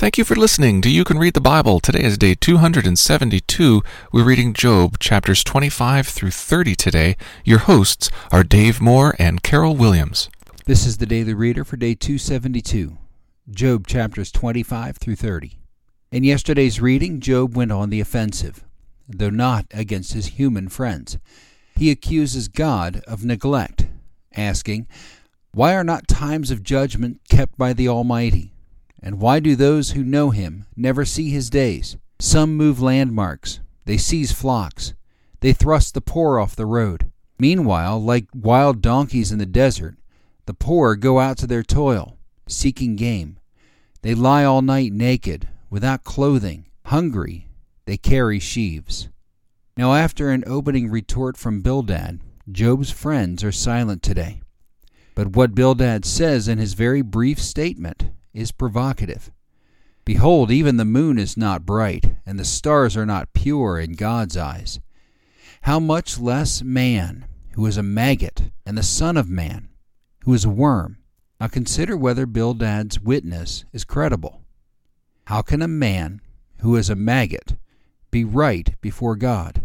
Thank you for listening to You Can Read the Bible. Today is day 272. We're reading Job chapters 25 through 30 today. Your hosts are Dave Moore and Carol Williams. This is the Daily Reader for day 272, Job chapters 25 through 30. In yesterday's reading, Job went on the offensive, though not against his human friends. He accuses God of neglect, asking, Why are not times of judgment kept by the Almighty? And why do those who know him never see his days? Some move landmarks, they seize flocks, they thrust the poor off the road. Meanwhile, like wild donkeys in the desert, the poor go out to their toil, seeking game. They lie all night naked, without clothing, hungry, they carry sheaves. Now, after an opening retort from Bildad, Job's friends are silent today. But what Bildad says in his very brief statement is provocative. Behold, even the moon is not bright, and the stars are not pure in God's eyes. How much less man, who is a maggot, and the Son of Man, who is a worm? Now consider whether Bildad's witness is credible. How can a man, who is a maggot, be right before God?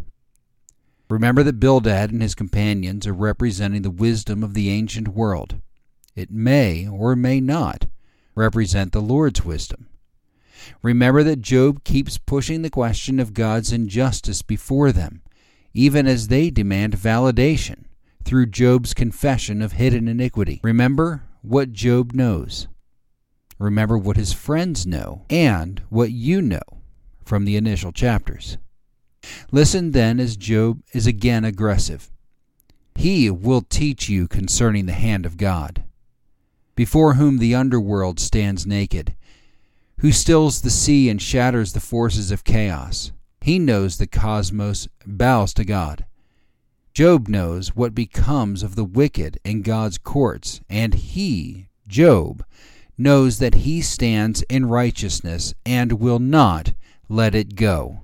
Remember that Bildad and his companions are representing the wisdom of the ancient world. It may, or may not, represent the Lord's wisdom. Remember that Job keeps pushing the question of God's injustice before them, even as they demand validation through Job's confession of hidden iniquity. Remember what Job knows. Remember what his friends know and what you know from the initial chapters. Listen then as Job is again aggressive. He will teach you concerning the hand of God before whom the underworld stands naked, who stills the sea and shatters the forces of chaos. He knows the cosmos bows to God. Job knows what becomes of the wicked in God's courts, and he, Job, knows that he stands in righteousness and will not let it go.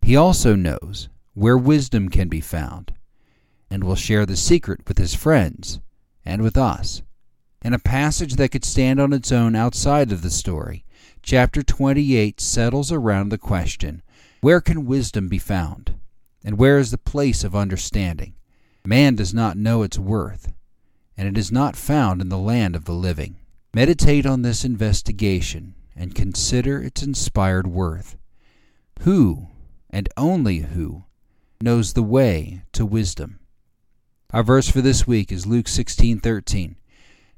He also knows where wisdom can be found, and will share the secret with his friends and with us and a passage that could stand on its own outside of the story. Chapter 28 settles around the question where can wisdom be found? And where is the place of understanding? Man does not know its worth, and it is not found in the land of the living. Meditate on this investigation and consider its inspired worth. Who, and only who, knows the way to wisdom? Our verse for this week is Luke 16:13.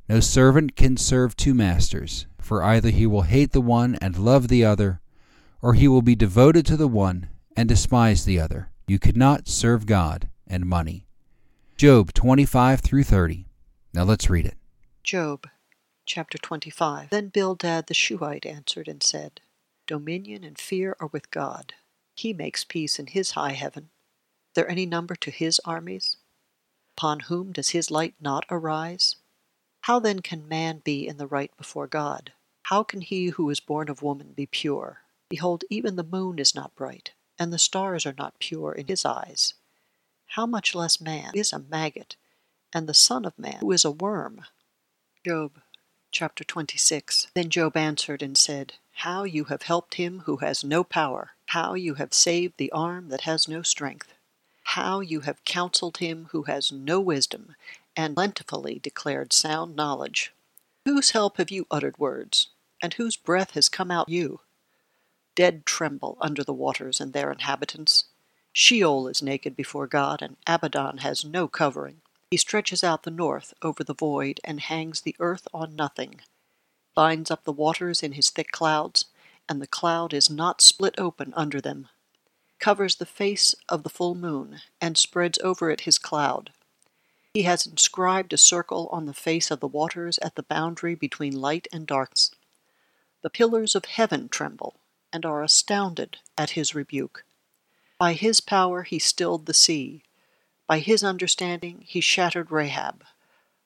No servant can serve two masters, for either he will hate the one and love the other, or he will be devoted to the one and despise the other. You cannot serve God and money. Job 25 through 30. Now let's read it. Job chapter 25. Then Bildad the Shuhite answered and said, Dominion and fear are with God. He makes peace in his high heaven. There any number to his armies? Upon whom does his light not arise? How then can man be in the right before God? How can he who is born of woman be pure? Behold, even the moon is not bright, and the stars are not pure in his eyes. How much less man is a maggot, and the Son of Man who is a worm? Job chapter 26. Then Job answered and said, How you have helped him who has no power, how you have saved the arm that has no strength, how you have counseled him who has no wisdom, and plentifully declared sound knowledge. Whose help have you uttered words, and whose breath has come out you? Dead tremble under the waters and their inhabitants. Sheol is naked before God, and Abaddon has no covering. He stretches out the north over the void, and hangs the earth on nothing. Binds up the waters in his thick clouds, and the cloud is not split open under them. Covers the face of the full moon, and spreads over it his cloud. He has inscribed a circle on the face of the waters at the boundary between light and darkness. The pillars of heaven tremble and are astounded at his rebuke. By his power he stilled the sea. By his understanding he shattered Rahab.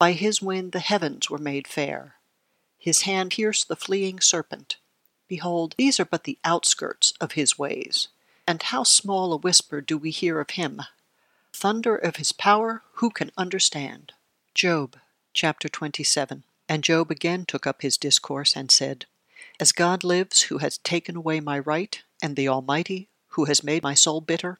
By his wind the heavens were made fair. His hand pierced the fleeing serpent. Behold, these are but the outskirts of his ways. And how small a whisper do we hear of him thunder of his power, who can understand? Job chapter 27. And Job again took up his discourse and said, As God lives, who has taken away my right, and the Almighty, who has made my soul bitter,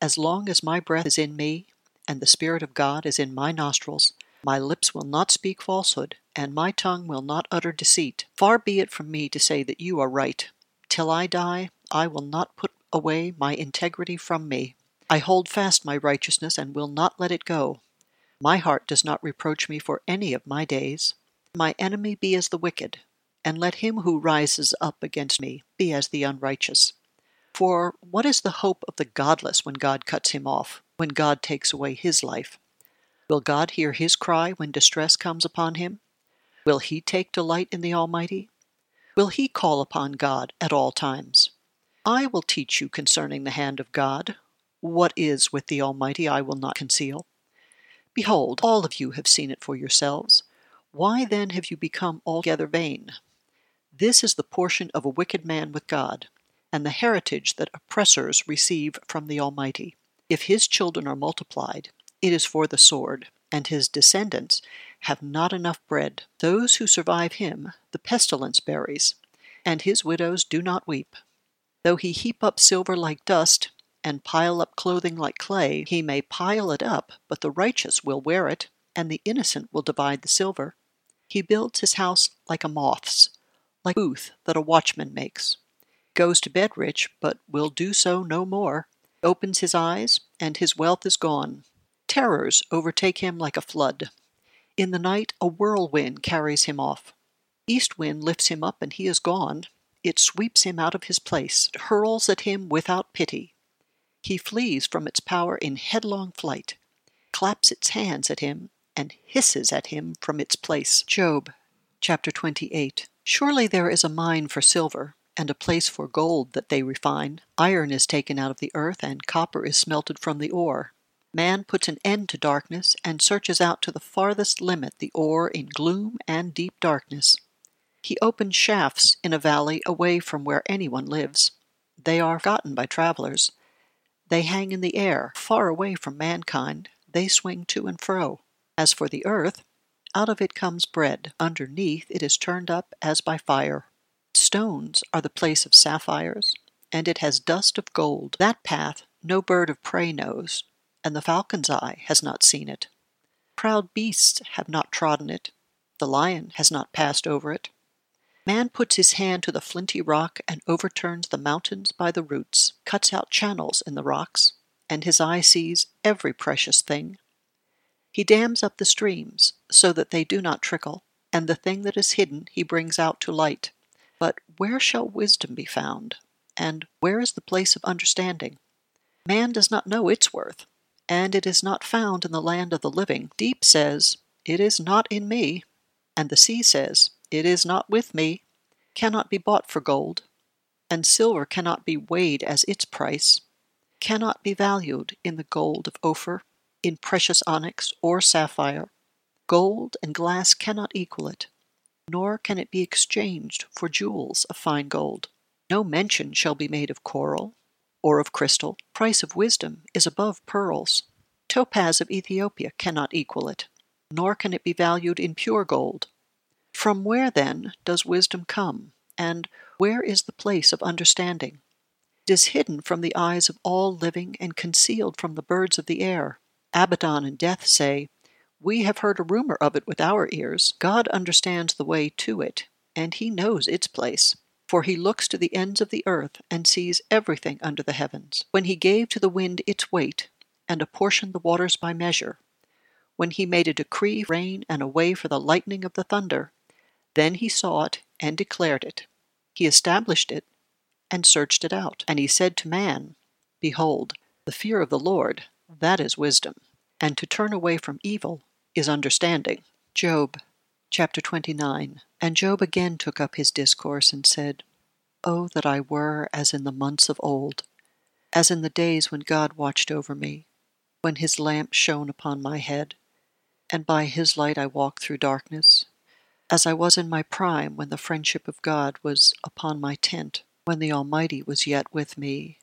as long as my breath is in me, and the Spirit of God is in my nostrils, my lips will not speak falsehood, and my tongue will not utter deceit. Far be it from me to say that you are right. Till I die, I will not put away my integrity from me. I hold fast my righteousness and will not let it go. My heart does not reproach me for any of my days. My enemy be as the wicked, and let him who rises up against me be as the unrighteous. For what is the hope of the godless when God cuts him off, when God takes away his life? Will God hear his cry when distress comes upon him? Will he take delight in the Almighty? Will he call upon God at all times? I will teach you concerning the hand of God. What is with the Almighty I will not conceal. Behold, all of you have seen it for yourselves. Why then have you become altogether vain? This is the portion of a wicked man with God, and the heritage that oppressors receive from the Almighty. If his children are multiplied, it is for the sword, and his descendants have not enough bread. Those who survive him the pestilence buries, and his widows do not weep. Though he heap up silver like dust, and pile up clothing like clay, he may pile it up, but the righteous will wear it, and the innocent will divide the silver. He builds his house like a moth's, like a booth that a watchman makes. Goes to bed rich, but will do so no more. Opens his eyes, and his wealth is gone. Terrors overtake him like a flood. In the night a whirlwind carries him off. East wind lifts him up, and he is gone. It sweeps him out of his place, hurls at him without pity. He flees from its power in headlong flight, claps its hands at him, and hisses at him from its place. Job chapter 28. Surely there is a mine for silver, and a place for gold that they refine. Iron is taken out of the earth, and copper is smelted from the ore. Man puts an end to darkness, and searches out to the farthest limit the ore in gloom and deep darkness. He opens shafts in a valley away from where anyone lives. They are forgotten by travelers. They hang in the air, far away from mankind. They swing to and fro. As for the earth, out of it comes bread. Underneath it is turned up as by fire. Stones are the place of sapphires, and it has dust of gold. That path no bird of prey knows, and the falcon's eye has not seen it. Proud beasts have not trodden it. The lion has not passed over it. Man puts his hand to the flinty rock and overturns the mountains by the roots, cuts out channels in the rocks, and his eye sees every precious thing. He dams up the streams so that they do not trickle, and the thing that is hidden he brings out to light. But where shall wisdom be found? And where is the place of understanding? Man does not know its worth, and it is not found in the land of the living. Deep says, It is not in me, and the sea says, it is not with me, cannot be bought for gold, and silver cannot be weighed as its price, cannot be valued in the gold of Ophir, in precious onyx or sapphire. Gold and glass cannot equal it, nor can it be exchanged for jewels of fine gold. No mention shall be made of coral or of crystal. Price of wisdom is above pearls. Topaz of Ethiopia cannot equal it, nor can it be valued in pure gold. From where, then, does wisdom come, and where is the place of understanding? It is hidden from the eyes of all living and concealed from the birds of the air. Abaddon and Death say, We have heard a rumor of it with our ears. God understands the way to it, and he knows its place. For he looks to the ends of the earth and sees everything under the heavens. When he gave to the wind its weight, and apportioned the waters by measure, when he made a decree rain and a way for the lightning of the thunder, then he saw it and declared it. He established it and searched it out. And he said to man, Behold, the fear of the Lord, that is wisdom, and to turn away from evil is understanding. Job chapter 29. And Job again took up his discourse and said, Oh, that I were as in the months of old, as in the days when God watched over me, when his lamp shone upon my head, and by his light I walked through darkness as I was in my prime when the friendship of God was upon my tent, when the Almighty was yet with me,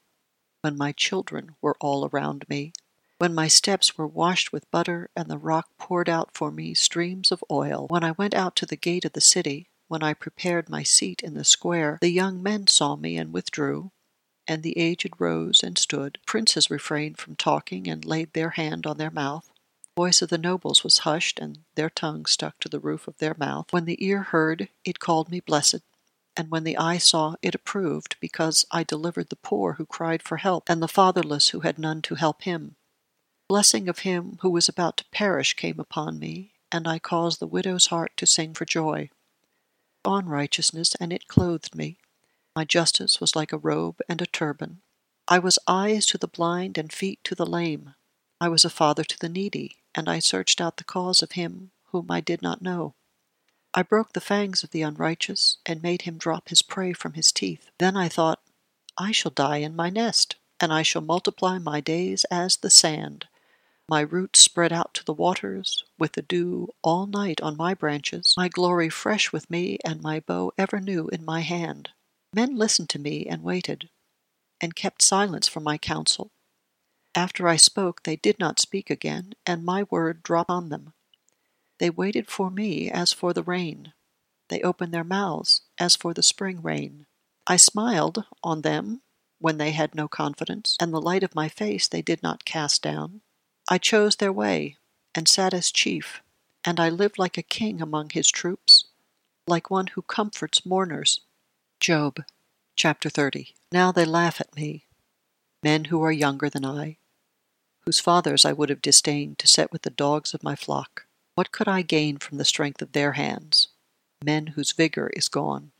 when my children were all around me, when my steps were washed with butter and the rock poured out for me streams of oil, when I went out to the gate of the city, when I prepared my seat in the square, the young men saw me and withdrew, and the aged rose and stood. Princes refrained from talking and laid their hand on their mouth. Voice of the nobles was hushed, and their tongue stuck to the roof of their mouth. When the ear heard, it called me blessed, and when the eye saw, it approved, because I delivered the poor who cried for help, and the fatherless who had none to help him. Blessing of him who was about to perish came upon me, and I caused the widow's heart to sing for joy. On righteousness, and it clothed me. My justice was like a robe and a turban. I was eyes to the blind and feet to the lame. I was a father to the needy, and I searched out the cause of him whom I did not know. I broke the fangs of the unrighteous, and made him drop his prey from his teeth. Then I thought, I shall die in my nest, and I shall multiply my days as the sand. My roots spread out to the waters, with the dew all night on my branches, my glory fresh with me, and my bow ever new in my hand. Men listened to me and waited, and kept silence for my counsel. After I spoke, they did not speak again, and my word dropped on them. They waited for me as for the rain. They opened their mouths as for the spring rain. I smiled on them when they had no confidence, and the light of my face they did not cast down. I chose their way, and sat as chief, and I lived like a king among his troops, like one who comforts mourners. Job chapter 30. Now they laugh at me, men who are younger than I, whose fathers I would have disdained to set with the dogs of my flock. What could I gain from the strength of their hands? Men whose vigor is gone.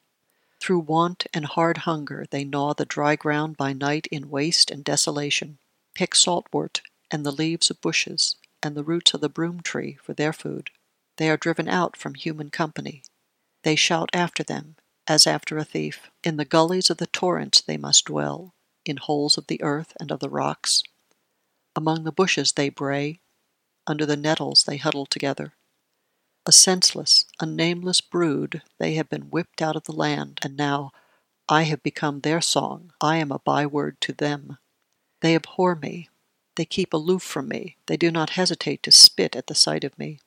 Through want and hard hunger they gnaw the dry ground by night in waste and desolation, pick saltwort and the leaves of bushes, and the roots of the broom tree for their food. They are driven out from human company. They shout after them, as after a thief. In the gullies of the torrents they must dwell, in holes of the earth and of the rocks. Among the bushes they bray, under the nettles they huddle together. A senseless, a nameless brood, they have been whipped out of the land, and now I have become their song. I am a byword to them. They abhor me, they keep aloof from me. They do not hesitate to spit at the sight of me.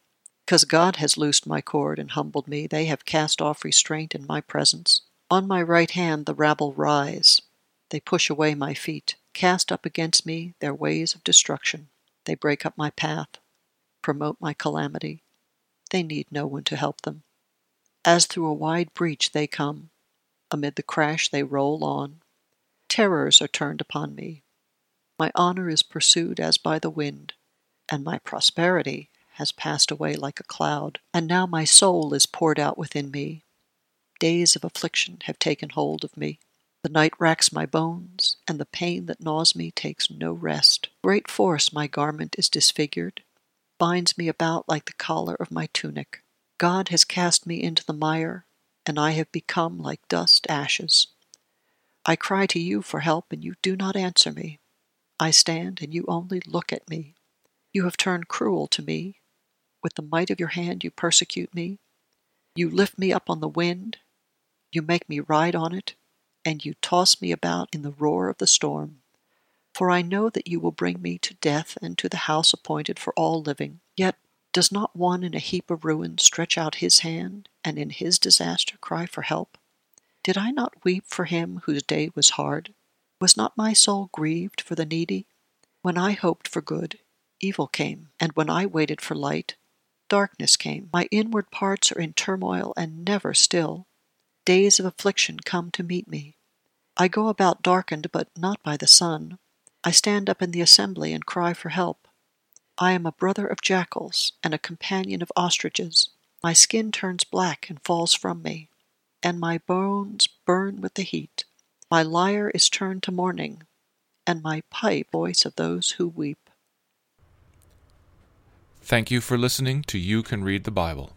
Because God has loosed my cord and humbled me, they have cast off restraint in my presence. On my right hand the rabble rise. They push away my feet, cast up against me their ways of destruction. They break up my path, promote my calamity. They need no one to help them. As through a wide breach they come. Amid the crash they roll on. Terrors are turned upon me. My honor is pursued as by the wind, and my prosperity has passed away like a cloud. And now my soul is poured out within me. Days of affliction have taken hold of me. The night racks my bones, and the pain that gnaws me takes no rest. Great force my garment is disfigured, binds me about like the collar of my tunic. God has cast me into the mire, and I have become like dust ashes. I cry to you for help, and you do not answer me. I stand, and you only look at me. You have turned cruel to me. With the might of your hand you persecute me. You lift me up on the wind. You make me ride on it, and you toss me about in the roar of the storm. For I know that you will bring me to death and to the house appointed for all living. Yet does not one in a heap of ruin stretch out his hand, and in his disaster cry for help? Did I not weep for him whose day was hard? Was not my soul grieved for the needy? When I hoped for good, evil came, and when I waited for light, darkness came. My inward parts are in turmoil and never still. Days of affliction come to meet me. I go about darkened, but not by the sun. I stand up in the assembly and cry for help. I am a brother of jackals and a companion of ostriches. My skin turns black and falls from me, and my bones burn with the heat. My lyre is turned to mourning, and my pipe voice of those who weep. Thank you for listening to You Can Read the Bible.